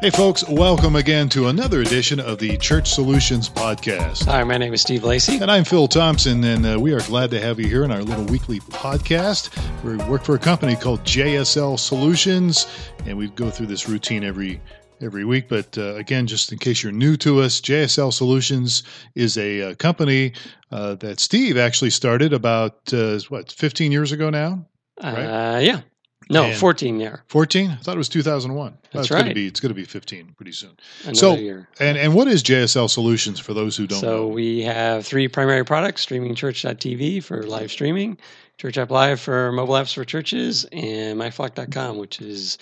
Hey, folks, welcome again to another edition of the Church Solutions Podcast. Hi, my name is Steve Lacey. And I'm Phil Thompson, and uh, we are glad to have you here in our little weekly podcast. We work for a company called JSL Solutions, and we go through this routine every every week. But uh, again, just in case you're new to us, JSL Solutions is a uh, company uh, that Steve actually started about, uh, what, 15 years ago now? Right? Uh, yeah. No, 14 year. 14? I thought it was 2001. That's oh, it's right. Gonna be, it's going to be 15 pretty soon. Another so, year. And, and what is JSL Solutions for those who don't know? so know? we have three primary products streamingchurch.tv for live streaming, Church App Live for mobile apps for churches, and myflock.com, which is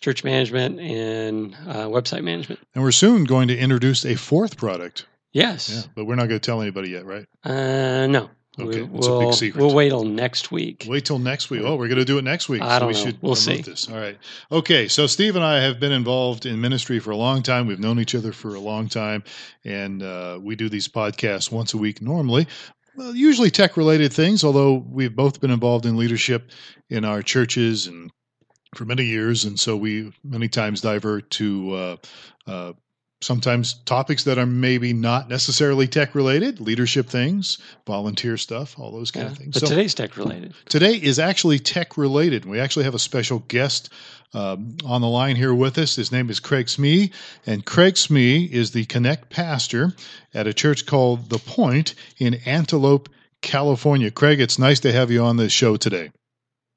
church management and uh, website management. And we're soon going to introduce a fourth product. Yes. Yeah, but we're not going to tell anybody yet, right? Uh, no. Okay, we'll, it's a big secret. We'll wait till next week. Wait till next week. Oh, we're going to do it next week. I don't so we know. should we'll see. this. All right. Okay. So Steve and I have been involved in ministry for a long time. We've known each other for a long time, and uh, we do these podcasts once a week normally. Well, usually tech related things, although we've both been involved in leadership in our churches and for many years, and so we many times divert to uh, uh, sometimes topics that are maybe not necessarily tech related, leadership things, volunteer stuff, all those kind Yeah, of things. But So today's tech related. today is actually tech related. We actually have a special guest um, on the line here with us. His name is Craig Smee, and Craig Smee is the Connect pastor at a church called The Pointe in Antelope, California. Craig, it's nice to have you on this show today.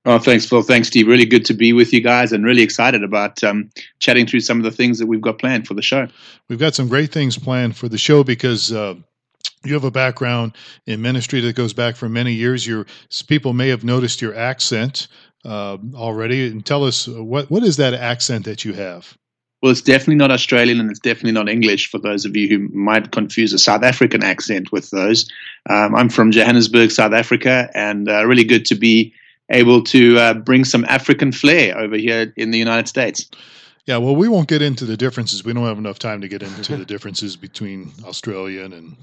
Oh, thanks, Phil. Thanks, Steve. Really good to be with you guys and really excited about um, chatting through some of the things that we've got planned for the show. We've got some great things planned for the show because uh, you have a background in ministry that goes back for many years. Your people may have noticed your accent uh, already, and tell us uh, what what is that accent that you have? Well, it's definitely not Australian and it's definitely not English for those of you who might confuse a South African accent with those. Um, I'm from Johannesburg, South Africa, and uh, really good to be able to uh, bring some African flair over here in the United States. Yeah, well, we won't get into the differences. We don't have enough time to get into the differences between Australian and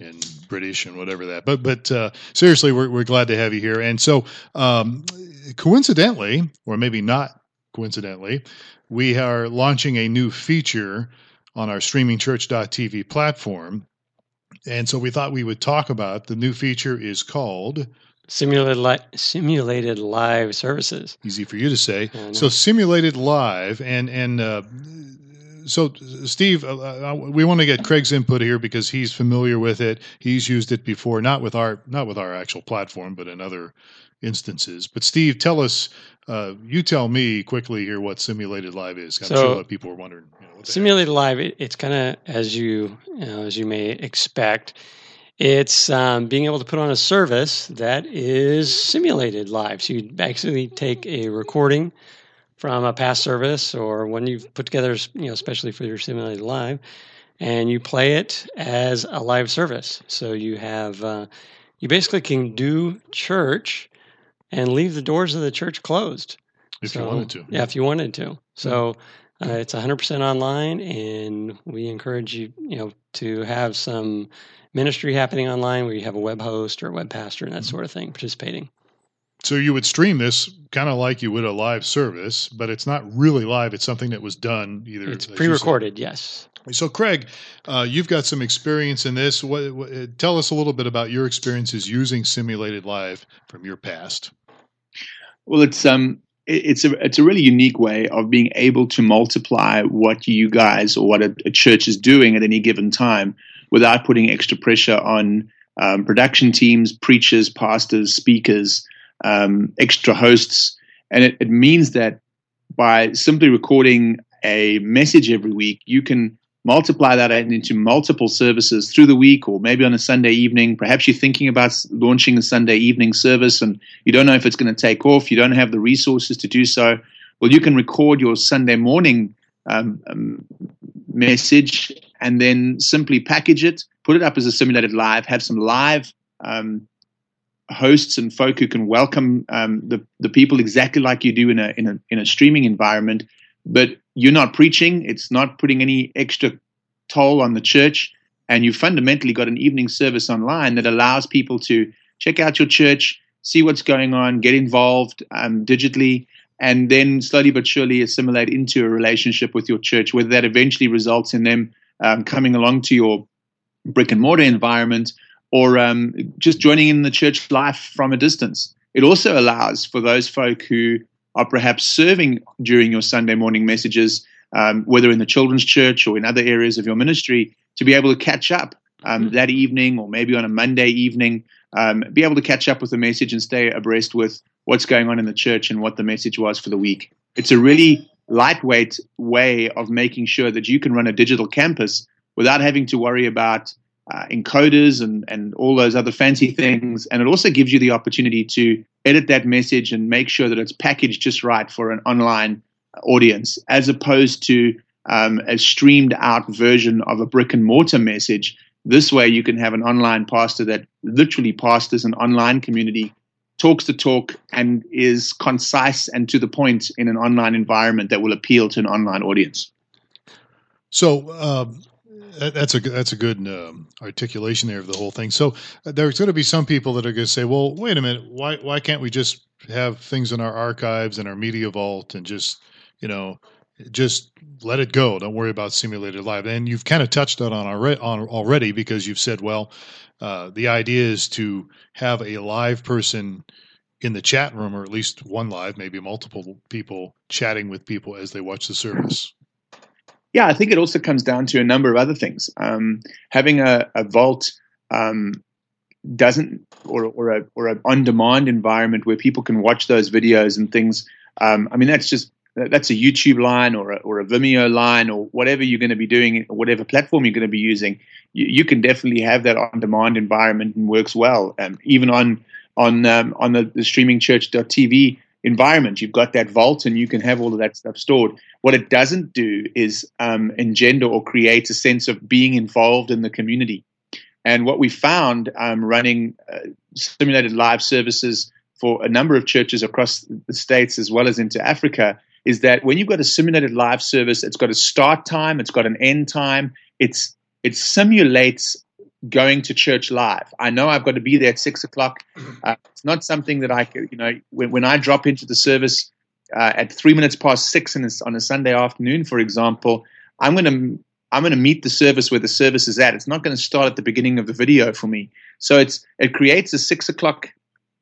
and British and whatever that. But but uh, seriously, we're we're glad to have you here. And so, um, coincidentally, or maybe not coincidentally, we are launching a new feature on our streamingchurch.tv platform. And so we thought we would talk about the new feature is called Simulated, li- simulated live services. easy for you to say. So simulated live and and uh, so Steve, uh, uh, we want to get Craig's input here because he's familiar with it. He's used it before, not with our not with our actual platform, but in other instances. But Steve, tell us. Uh, you tell me quickly here what simulated live is. I'm So- sure a lot of people are wondering. You know, the heck. Simulated live, it, it's kind of as you, you know, as you may expect. It's um, being able to put on a service that is simulated live. So you actually take a recording from a past service or one you've put together, you know, especially for your simulated live, and you play it as a live service. So you have, uh, you basically can do church and leave the doors of the church closed. if you wanted to. Yeah, if you wanted to. So uh, it's 100% online, and we encourage you, you know, to have some ministry happening online where you have a web host or a web pastor and that Mm-hmm. sort of thing participating. So you would stream this kind of like you would a live service, but it's not really live. It's something that was done either. It's as you said, pre-recorded, yes. So, Craig, uh, you've got some experience in this. What, what, uh, tell us a little bit about your experiences using simulated live from your past. Well, it's um, it's a it's a really unique way of being able to multiply what you guys or what a, a church is doing at any given time without putting extra pressure on um, production teams, preachers, pastors, speakers, um, extra hosts, and it, it means that by simply recording a message every week, you can multiply that into multiple services through the week or maybe on a Sunday evening. Perhaps you're thinking about launching a Sunday evening service and you don't know if it's going to take off, you don't have the resources to do so. Well, you can record your Sunday morning um, um, message and then simply package it, put it up as a simulated live, have some live um, hosts and folk who can welcome um, the the people exactly like you do in a in a in a streaming environment. But you're not preaching; it's not putting any extra toll on the church, and you've fundamentally got an evening service online that allows people to check out your church, see what's going on, get involved um, digitally, and then slowly but surely assimilate into a relationship with your church. Whether that eventually results in them um, coming along to your brick and mortar environment or um, just joining in the church life from a distance. It also allows for those folk who are perhaps serving during your Sunday morning messages, um, whether in the children's church or in other areas of your ministry, to be able to catch up um, mm-hmm. that evening or maybe on a Monday evening, um, be able to catch up with the message and stay abreast with what's going on in the church and what the message was for the week. It's a really lightweight way of making sure that you can run a digital campus without having to worry about uh, encoders and, and all those other fancy things. And it also gives you the opportunity to edit that message and make sure that it's packaged just right for an online audience, as opposed to um, a streamed out version of a brick and mortar message. This way, you can have an online pastor that literally pastors an online community, talks the talk, and is concise and to the point in an online environment that will appeal to an online audience. So, um, that's a that's a good um, articulation there of the whole thing. So uh, there's going to be some people that are going to say, "Well, wait a minute, why why can't we just have things in our archives and our media vault and just you know just let it go? Don't worry about simulated live." And you've kind of touched that on already, on already because you've said, "Well, uh, the idea is to have a live person." in the chat room, or at least one live, maybe multiple people chatting with people as they watch the service. Yeah, I think it also comes down to a number of other things. Um, having a, a vault um, doesn't, or or a or an on-demand environment where people can watch those videos and things. Um, I mean, that's just that's a YouTube line or a, or a Vimeo line or whatever you're going to be doing, whatever platform you're going to be using. You, you can definitely have that on-demand environment and works well. Um, even on on um, on the, the streamingchurch.tv environment. You've got that vault and you can have all of that stuff stored. What it doesn't do is um, engender or create a sense of being involved in the community. And what we found um, running uh, simulated live services for a number of churches across the states as well as into Africa is that when you've got a simulated live service, it's got a start time, it's got an end time, it's it simulates going to church live. I know I've got to be there at six o'clock. Uh, it's not something that I could, you know, when, when I drop into the service uh, at three minutes past six a, on a Sunday afternoon, for example, I'm going to I'm going to meet the service where the service is at. It's not going to start at the beginning of the video for me. So it's it creates a six o'clock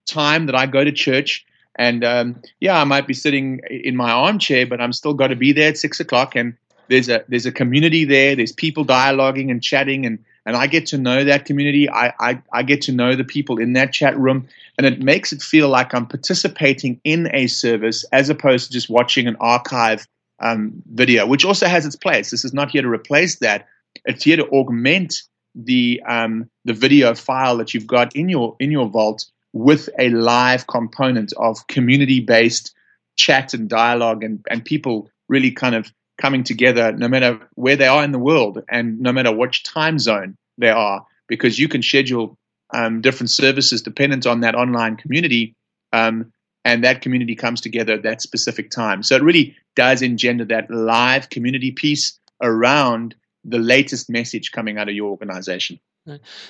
time that I go to church. And um, yeah, I might be sitting in my armchair, but I'm still got to be there at six o'clock. And there's a there's a community there. There's people dialoguing and chatting, and and I get to know that community. I, I, I get to know the people in that chat room, and it makes it feel like I'm participating in a service as opposed to just watching an archive um, video, which also has its place. This is not here to replace that. It's here to augment the um, the video file that you've got in your in your vault with a live component of community based chat and dialogue and, and people really kind of coming together no matter where they are in the world and no matter which time zone they are, because you can schedule um, different services dependent on that online community. Um, and that community comes together at that specific time. So it really does engender that live community piece around the latest message coming out of your organization.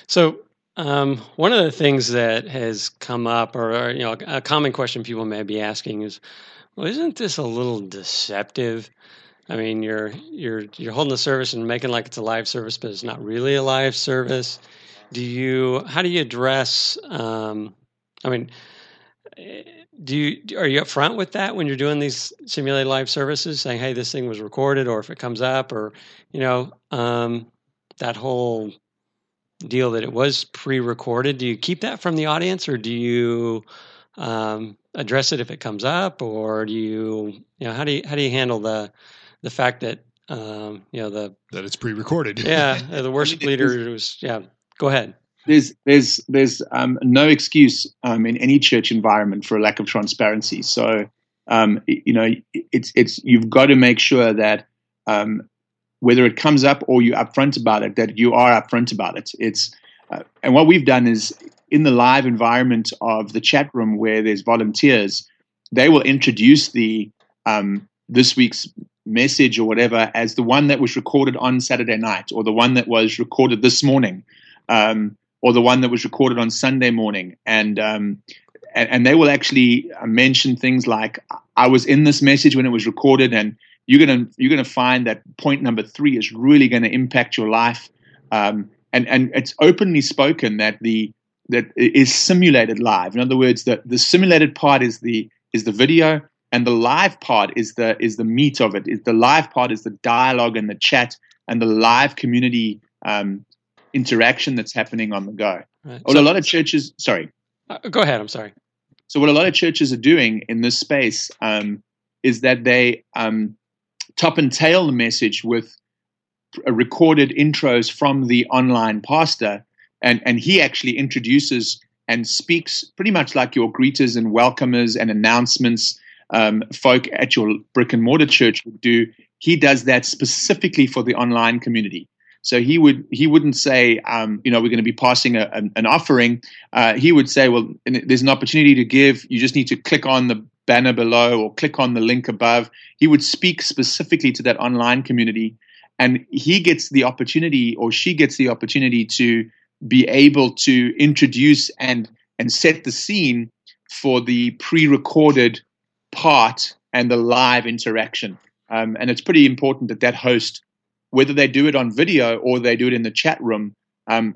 So um, one of the things that has come up, or, or, you know, a common question people may be asking is, well, isn't this a little deceptive? I mean, you're you're you're holding the service and making like it's a live service, but it's not really a live service. Do you? How do you address? Um, I mean, do you are you upfront with that when you're doing these simulated live services, saying, "Hey, this thing was recorded," or if it comes up, or you know, um, that whole deal that it was pre-recorded. Do you keep that from the audience, or do you um, address it if it comes up, or do you, you know, how do you how do you handle the the fact that um, you know the that it's pre-recorded. yeah, the worship leader was yeah. Go ahead. There's there's there's um, no excuse um, in any church environment for a lack of transparency. So um, you know it's it's you've got to make sure that um, whether it comes up or you're upfront about it, that you are upfront about it. It's uh, and what we've done is in the live environment of the chat room where there's volunteers, they will introduce the um, this week's message or whatever as the one that was recorded on Saturday night, or the one that was recorded this morning, um, or the one that was recorded on Sunday morning, and, um, and and they will actually mention things like, "I was in this message when it was recorded," and you're gonna you're gonna find that point number three is really going to impact your life. Um, and and it's openly spoken that the that is simulated live. In other words, the the simulated part is the is the video, and the live part is the is the meat of it. Is the live part is the dialogue and the chat and the live community um, interaction that's happening on the go. Right. So, a lot of churches, sorry, uh, go ahead. I'm sorry. So what a lot of churches are doing in this space um, is that they um, top and tail the message with recorded intros from the online pastor, and and he actually introduces and speaks pretty much like your greeters and welcomers and announcements um, folk at your brick and mortar church would do. He does that specifically for the online community. So he would he wouldn't say, um, you know, we're going to be passing a, an, an, offering. Uh, he would say, well, there's an opportunity to give. You just need to click on the banner below or click on the link above. He would speak specifically to that online community, and he gets the opportunity or she gets the opportunity to be able to introduce and and set the scene for the pre-recorded part and the live interaction. Um, and it's pretty important that that host, whether they do it on video or they do it in the chat room, um,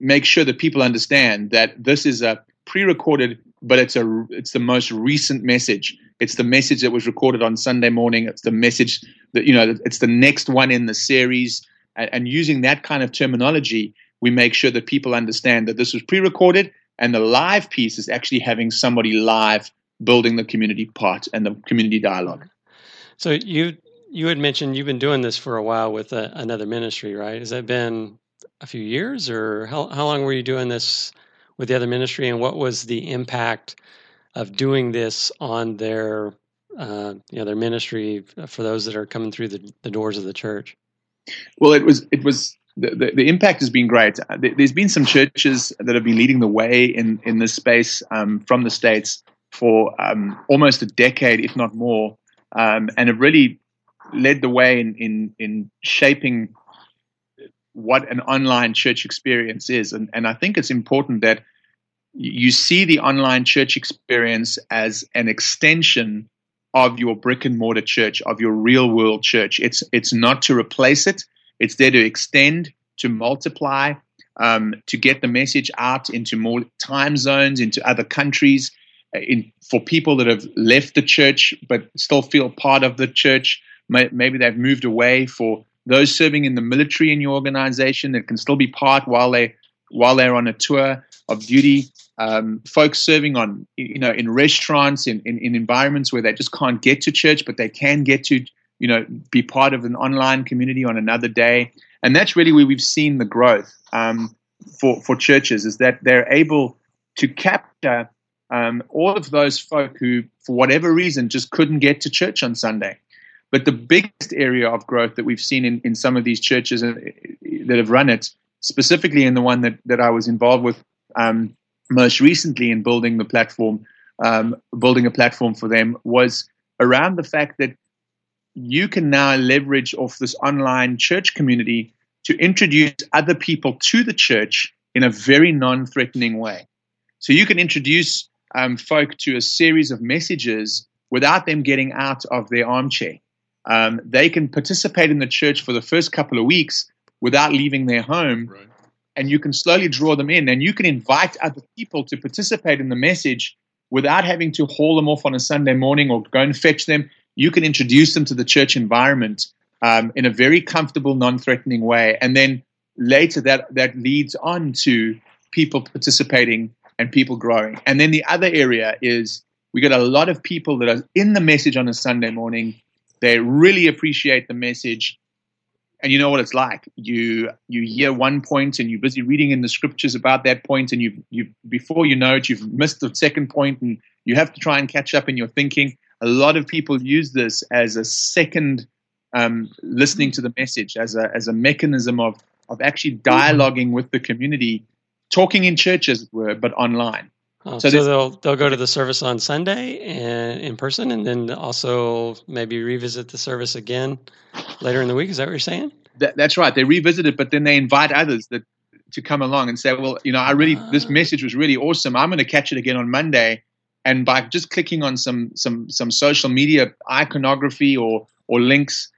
make sure that people understand that this is a pre-recorded, but it's a it's the most recent message. It's the message that was recorded on Sunday morning. It's the message that you know. It's the next one in the series, and, and using that kind of terminology, we make sure that people understand that this was pre-recorded, and the live piece is actually having somebody live building the community part and the community dialogue. So you you had mentioned you've been doing this for a while with a, another ministry, right? Has that been a few years, or how how long were you doing this with the other ministry, and what was the impact of doing this on their uh, you know their ministry for those that are coming through the, the doors of the church? Well, it was it was the, the, the, impact has been great. There's been some churches that have been leading the way in, in this space um, from the States for um, almost a decade, if not more, um, and have really led the way in, in, in shaping what an online church experience is. And, and I think it's important that you see the online church experience as an extension of your brick and mortar church, of your real world church. It's, it's not to replace it, it's there to extend, to multiply, um, to get the message out into more time zones, into other countries, in, for people that have left the church but still feel part of the church. Maybe they've moved away. For those serving in the military in your organization that can still be part while they while they're on a tour of duty. Um, folks serving on you know in restaurants in, in, in environments where they just can't get to church but they can get to you know be part of an online community on another day and that's really where we've seen the growth um, for for churches is that they're able to capture um, all of those folk who, for whatever reason, just couldn't get to church on Sunday. But the biggest area of growth that we've seen in, in some of these churches uh, that have run it, specifically in the one that, that I was involved with um, most recently in building the platform, um, building a platform for them, was around the fact that you can now leverage off this online church community to introduce other people to the church in a very non threatening way. So you can introduce um, folk to a series of messages without them getting out of their armchair. Um, they can participate in the church for the first couple of weeks without leaving their home. Right. And you can slowly draw them in, and you can invite other people to participate in the message without having to haul them off on a Sunday morning or go and fetch them. You can introduce them to the church environment um, in a very comfortable, non-threatening way, and then later that that leads on to people participating and people growing. And then the other area is we get a lot of people that are in the message on a Sunday morning. They really appreciate the message. And you know what it's like. You you hear one point and you're busy reading in the scriptures about that point, and you you before you know it, you've missed the second point, and you have to try and catch up in your thinking. A lot of people use this as a second um, listening to the message as a as a mechanism of of actually dialoguing with the community, talking in church as it were, but online. Oh, So so, this- they'll they'll go to the service on Sunday and in person, and then also maybe revisit the service again later in the week. Is that what you're saying? That, that's right. They revisit it, but then they invite others that to come along and say, "Well, you know, I really this Ah. message was really awesome. I'm going to catch it again on Monday." And by just clicking on some some some social media iconography or or links,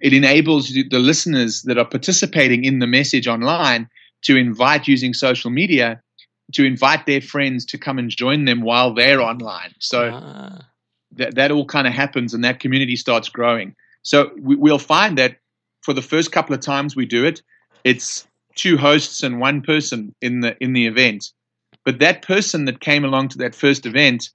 it enables the listeners that are participating in the message online to invite using social media to invite their friends to come and join them while they're online. So Ah, that, that all kind of happens and that community starts growing. So we, we'll find that for the first couple of times we do it, it's two hosts and one person in the in the event. But that person that came along to that first event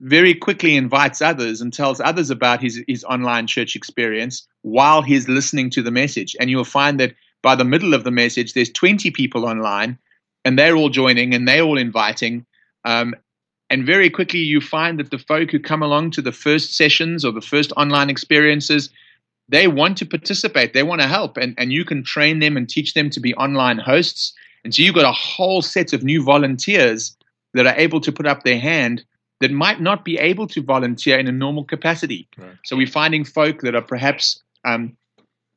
very quickly invites others and tells others about his, his online church experience while he's listening to the message. And you'll find that by the middle of the message, there's 20 people online and they're all joining and they're all inviting. Um, and very quickly, you find that the folk who come along to the first sessions or the first online experiences, they want to participate. They want to help. And, and you can train them and teach them to be online hosts. And so you've got a whole set of new volunteers that are able to put up their hand that might not be able to volunteer in a normal capacity. Right. So we're finding folk that are perhaps um,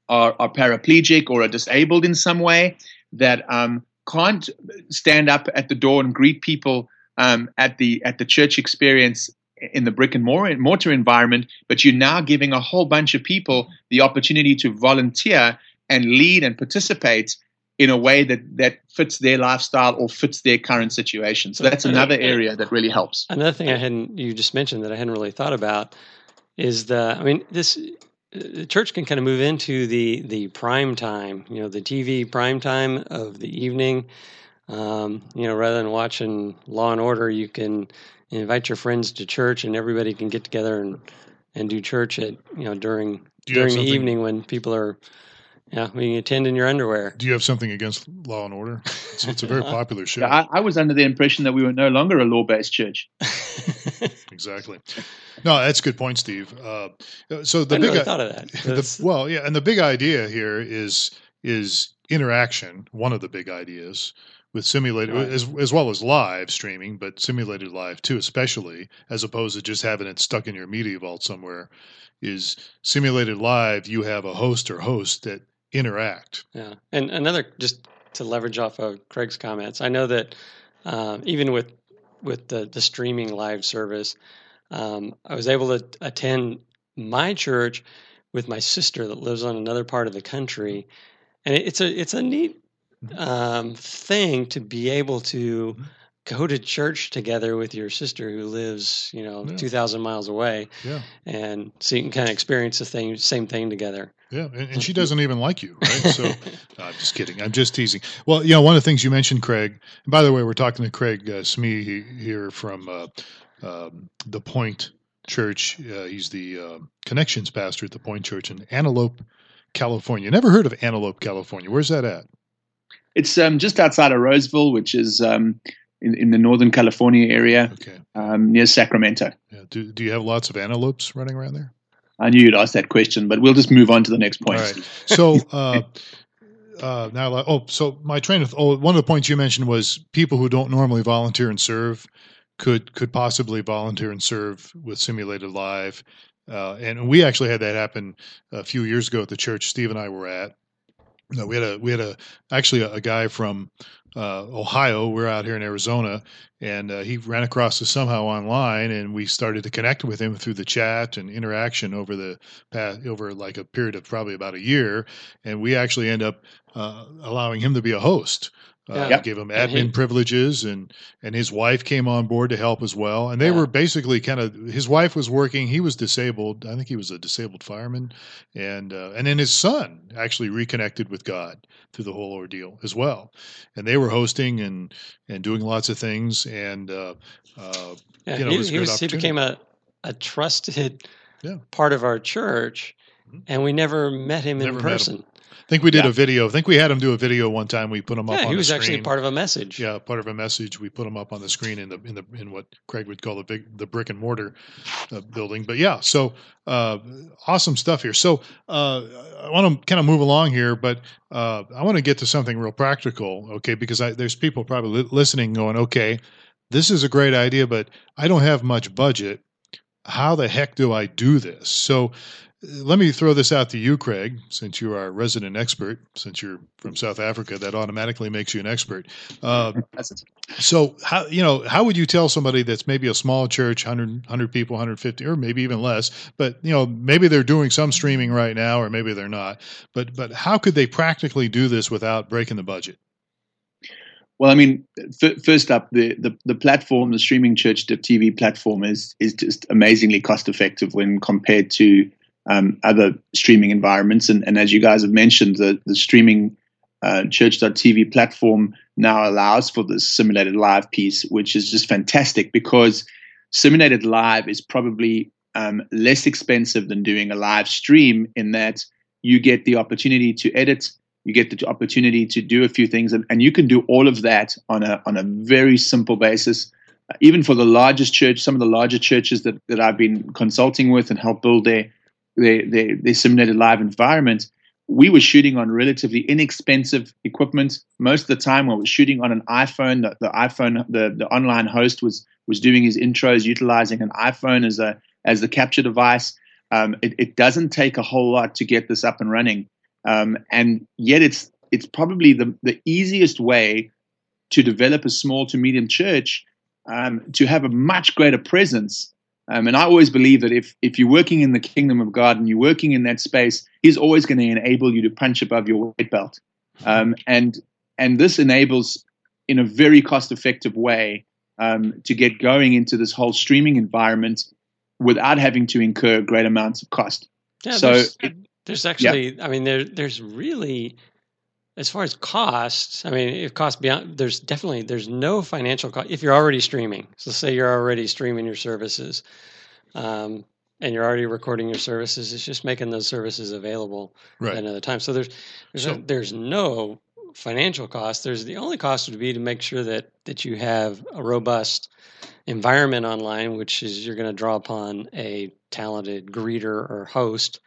are, are paraplegic or are disabled in some way that um, can't stand up at the door and greet people um, at the at the church experience in the brick and mortar environment, but you're now giving a whole bunch of people the opportunity to volunteer and lead and participate in a way that that fits their lifestyle or fits their current situation. So that's another area that really helps. Another thing I hadn't you just mentioned that I hadn't really thought about is the I mean this the church can kind of move into the the prime time, you know, the TV prime time of the evening. Um, you know, rather than watching Law and Order, you can invite your friends to church, and everybody can get together and and do church at you know during you during the evening when people are yeah, when you attend in your underwear. Do you have something against Law and Order? It's, it's a very popular show. I, I was under the impression that we were no longer a law-based church. Exactly. No, that's a good point, Steve. Uh, so the I big never i- thought of that. the, well, yeah, and the big idea here is is interaction. One of the big ideas with simulated Right. as as well as live streaming, but simulated live too, especially as opposed to just having it stuck in your media vault somewhere. Is simulated live? You have a host or host that interact. Yeah, and another just to leverage off of Craig's comments, I know that um, even with with the the streaming live service, um, I was able to attend my church with my sister that lives on another part of the country, and it- it's a it's a neat um, thing to be able to go to church together with your sister who lives you know Yeah. two thousand miles away, Yeah, and so you can kind of experience the thing same thing together. yeah, and, and she doesn't even like you, right? So No, I'm just kidding. I'm just teasing. Well, you know, one of the things you mentioned, Craig. And by the way, we're talking to Craig uh, Smee here from uh, um, the Pointe Church. Uh, he's the uh, connections pastor at the Pointe Church in Antelope, California. Never heard of Antelope, California. Where's that at? It's um, just outside of Roseville, which is um, in, in the Northern California area Okay. um, near Sacramento. Yeah. Do Do you have lots of antelopes running around there? I knew you'd ask that question, but we'll just move on to the next point. Right. So uh, uh, now, oh, so my train of oh, one of the points you mentioned was people who don't normally volunteer and serve could could possibly volunteer and serve with simulated live, uh, and we actually had that happen a few years ago at the church Steve and I were at. No, we had a we had a actually a, a guy from uh, Ohio. We're out here in Arizona, and uh, he ran across us somehow online, and we started to connect with him through the chat and interaction over the past, over like a period of probably about a year, and we actually end up uh, allowing him to be a host. Uh, Yeah. Yep. Give him And admin he- privileges, and and his wife came on board to help as well. And they Yeah. were basically kind of his wife was working. He was disabled. I think he was a disabled fireman, and uh, and then his son actually reconnected with God through the whole ordeal as well. And they were hosting and and doing lots of things. And uh, uh, Yeah, you know, it he, was a he, good was, he became a, a trusted Yeah. part of our church, Mhm. and we never met him Never in met him. I think we did Yeah. a video. I think we had him do a video one time. We put him up Yeah, on he was actually part of a message. yeah, part of a message. We put him up on the screen in the in the in what Craig would call the big the brick and mortar uh, building. But yeah, so uh, awesome stuff here. So uh, I want to kind of move along here, but uh, I want to get to something real practical, okay? Because I, there's people probably li- listening going, okay, this is a great idea, but I don't have much budget. How the heck do I do this? So let me throw this out to you, Craig, since you are our resident expert. Since you're from South Africa, that automatically makes you an expert. Uh, so how you know how would you tell somebody that's maybe a small church 100, 100 people 150 or maybe even less but you know maybe they're doing some streaming right now or maybe they're not but but how could they practically do this without breaking the budget Well, I mean, f- first up, the, the the platform, the streaming church TV platform, is is just amazingly cost effective when compared to um, other streaming environments. And, and as you guys have mentioned, the the streaming uh, church.tv platform now allows for this simulated live piece, which is just fantastic because simulated live is probably um, less expensive than doing a live stream in that you get the opportunity to edit you get the opportunity to do a few things and, and you can do all of that on a on a very simple basis Uh, even for the largest church some of the larger churches that, that i've been consulting with and help build their their, their their simulated live environment we were shooting on relatively inexpensive equipment. Most of the time we were shooting on an iphone the, the iphone the, the online host was was doing his intros utilizing an iphone as a as the capture device. Um, it, it doesn't take a whole lot to get this up and running. Um, and yet it's it's probably the, the easiest way to develop a small to medium church um, to have a much greater presence. Um, and I always believe that if if you're working in the kingdom of God and you're working in that space, He's always going to enable you to punch above your weight belt. Um, and and this enables, in a very cost effective way, um, to get going into this whole streaming environment without having to incur great amounts of cost. Yeah, So there's, there's actually, I mean, there there's really, as far as costs, I mean, if costs beyond, there's definitely there's no financial cost if you're already streaming. So say you're already streaming your services, um, and you're already recording your services. It's just making those services available at right another time. So there's there's So- a, there's no financial cost. There's the only cost would be to make sure that that you have a robust environment online, which is you're going to draw upon a talented greeter or host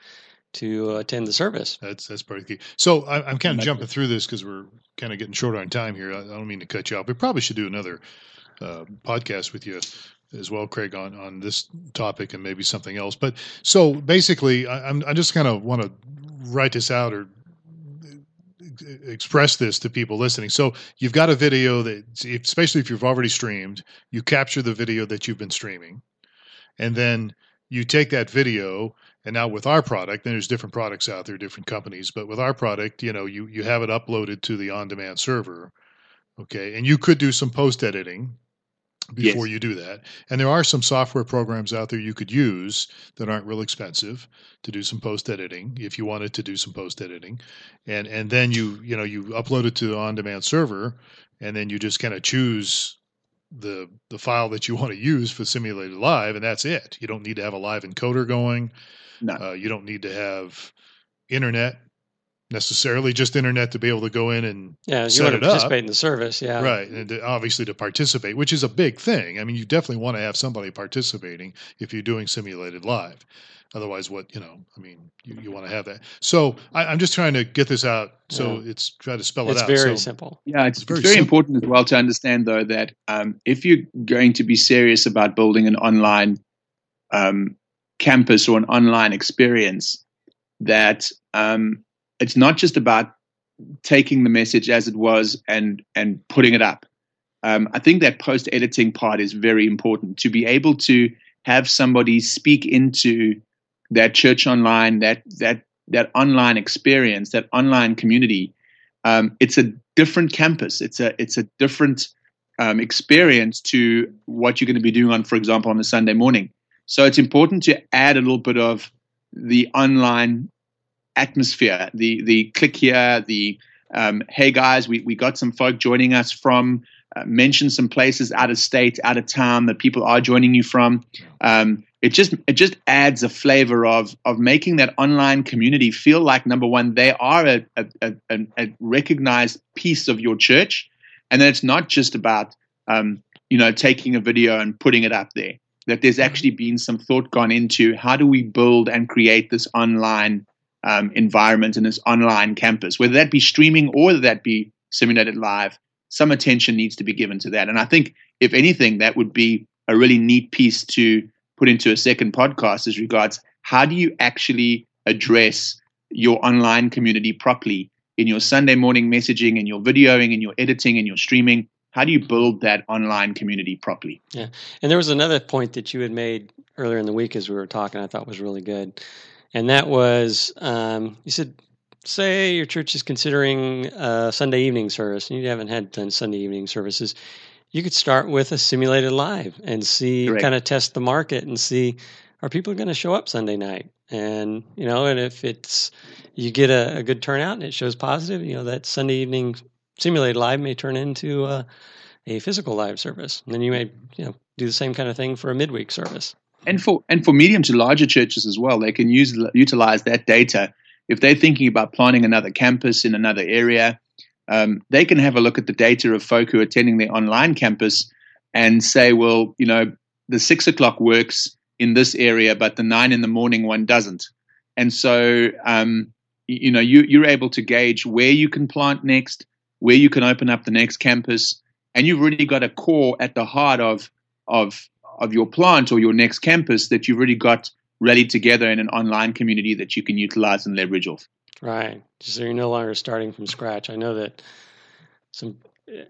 to attend the service. that's that's part of the key so I, i'm kind of jumping through this because we're kind of getting short on time here i, I don't mean to cut you off we probably should do another uh, podcast with you as well, Craig, on, on this topic and maybe something else. But so basically, I, I'm I just kind of want to write this out or express this to people listening. So you've got a video that, especially if you've already streamed, you capture the video that you've been streaming, and then you take that video. And now with our product, then there's different products out there, different companies. But with our product, you know, you you have it uploaded to the on-demand server, okay, and you could do some post editing before Yes. you do that. And there are some software programs out there you could use that aren't real expensive to do some post editing if you wanted to do some post editing. And and then you you know you upload it to the on demand server and then you just kind of choose the the file that you want to use for simulated live and that's it. You don't need to have a live encoder going. No. Uh, you don't need to have internet necessarily just internet to be able to go in and Yeah, you Set want to it up. participate in the service. Yeah, right and to, obviously to participate which is a big thing i mean you definitely want to have somebody participating if you're doing simulated live otherwise what you know i mean you, you want to have that so I, i'm just trying to get this out so it's try to spell It's it out very so, simple. Yeah, it's, It's it's very very, simple. important as well to understand, though, that um, if you're going to be serious about building an online um, campus or an online experience, that um, it's not just about taking the message as it was and and putting it up. Um, I think that post editing part is very important to be able to have somebody speak into that church online, that that that online experience, that online community um, it's a different campus. It's a it's a different um, experience to what you're going to be doing on, for example, on a Sunday morning. So it's important to add a little bit of the online atmosphere, the the click here, the um, hey guys, we we got some folk joining us from. Uh, mention some places out of state, out of town that people are joining you from. Um, it just it just adds a flavor of of making that online community feel like number one they are a a, a, a recognized piece of your church, and that it's not just about um, you know taking a video and putting it up there. That there's actually been some thought gone into how do we build and create this online um, environment and this online campus, whether that be streaming or whether that be simulated live. Some attention needs to be given to that, and I think if anything, that would be a really neat piece to put into a second podcast as regards how do you actually address your online community properly in your Sunday morning messaging and your videoing and your editing and your streaming. How do you build that online community properly? Yeah. And there was another point that you had made earlier in the week as we were talking, I thought was really good. And that was um, you said, say your church is considering a Sunday evening service and you haven't had done Sunday evening services you could start with a simulated live and see Correct. kind of test the market and see are people going to show up Sunday night and you know and if it's you get a, a, good turnout and it shows positive you know that Sunday evening simulated live may turn into a, a physical live service. And then you may you know do the same kind of thing for a midweek service. And for and for medium to larger churches as well they can use utilize that data. If they're thinking about planning another campus in another area um, they can have a look at the data of folk who are attending their online campus and say, well, you know, the six o'clock works in this area, but the nine in the morning one doesn't. And so, um, you know, you, you're able to gauge where you can plant next, where you can open up the next campus, and you've really got a core at the heart of of of your plant or your next campus that you've really got rallied together in an online community that you can utilize and leverage off. Right. So you're no longer starting from scratch. I know that some uh,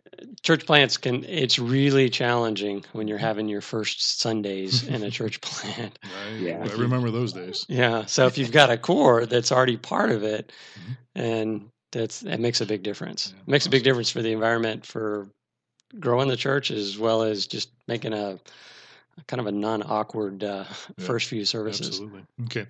church plants can it's really challenging when you're having your first sundays in a church plant right. yeah i remember those days yeah so if you've got a core that's already part of it mm-hmm. and that's that makes a big difference yeah, it makes awesome. a big difference for the environment for growing the church as well as just making a kind of a non-awkward uh, yeah, first few services. Absolutely. Okay.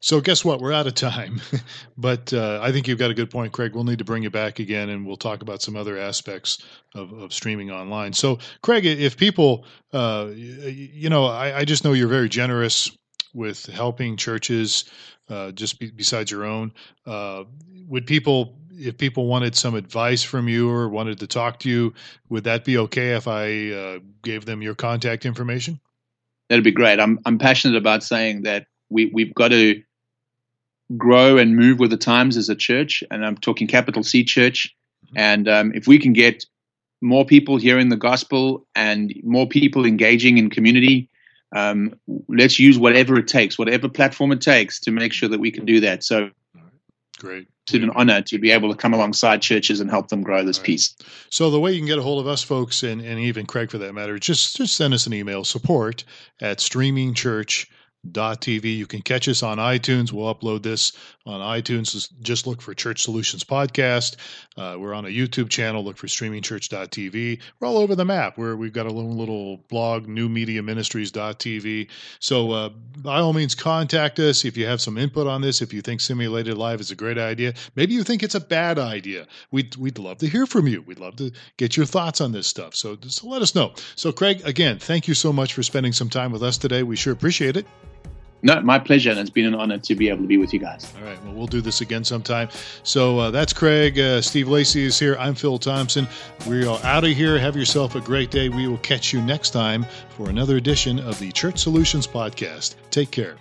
So guess what? We're out of time, but uh, I think you've got a good point, Craig. We'll need to bring you back again, and we'll talk about some other aspects of, of streaming online. So, Craig, if people, uh, you know, I, I, just know you're very generous with helping churches. Uh, just be, besides your own, uh, would people if people wanted some advice from you or wanted to talk to you, would that be okay if I uh, gave them your contact information? That'd be great. I'm I'm passionate about saying that we we've got to grow and move with the times as a church, and I'm talking capital C church. Mm-hmm. And um, if we can get more people hearing the gospel and more people engaging in community, um, let's use whatever it takes, whatever platform it takes, to make sure that we can do that. So Great. It's an honor to be able to come alongside churches and help them grow this right. piece. So the way you can get a hold of us folks and, and even Craig for that matter, just just send us an email, support at streamingchurch.com TV. You can catch us on iTunes. We'll upload this on iTunes. Just look for Church Solutions Podcast. Uh, we're on a YouTube channel. Look for streamingchurch.tv. We're all over the map. Where we've got a little, little blog, newmediaministries.tv. So uh, by all means, contact us if you have some input on this. If you think simulated live is a great idea, maybe you think it's a bad idea. We'd we'd love to hear from you. We'd love to get your thoughts on this stuff. So just let us know. So Craig, again, thank you so much for spending some time with us today. We sure appreciate it. No, my pleasure. And it's been an honor to be able to be with you guys. All right. Well, we'll do this again sometime. So uh, that's Craig. Uh, Steve Lacey is here. I'm Phil Thompson. We are out of here. Have yourself a great day. We will catch you next time for another edition of the Church Solutions Podcast. Take care.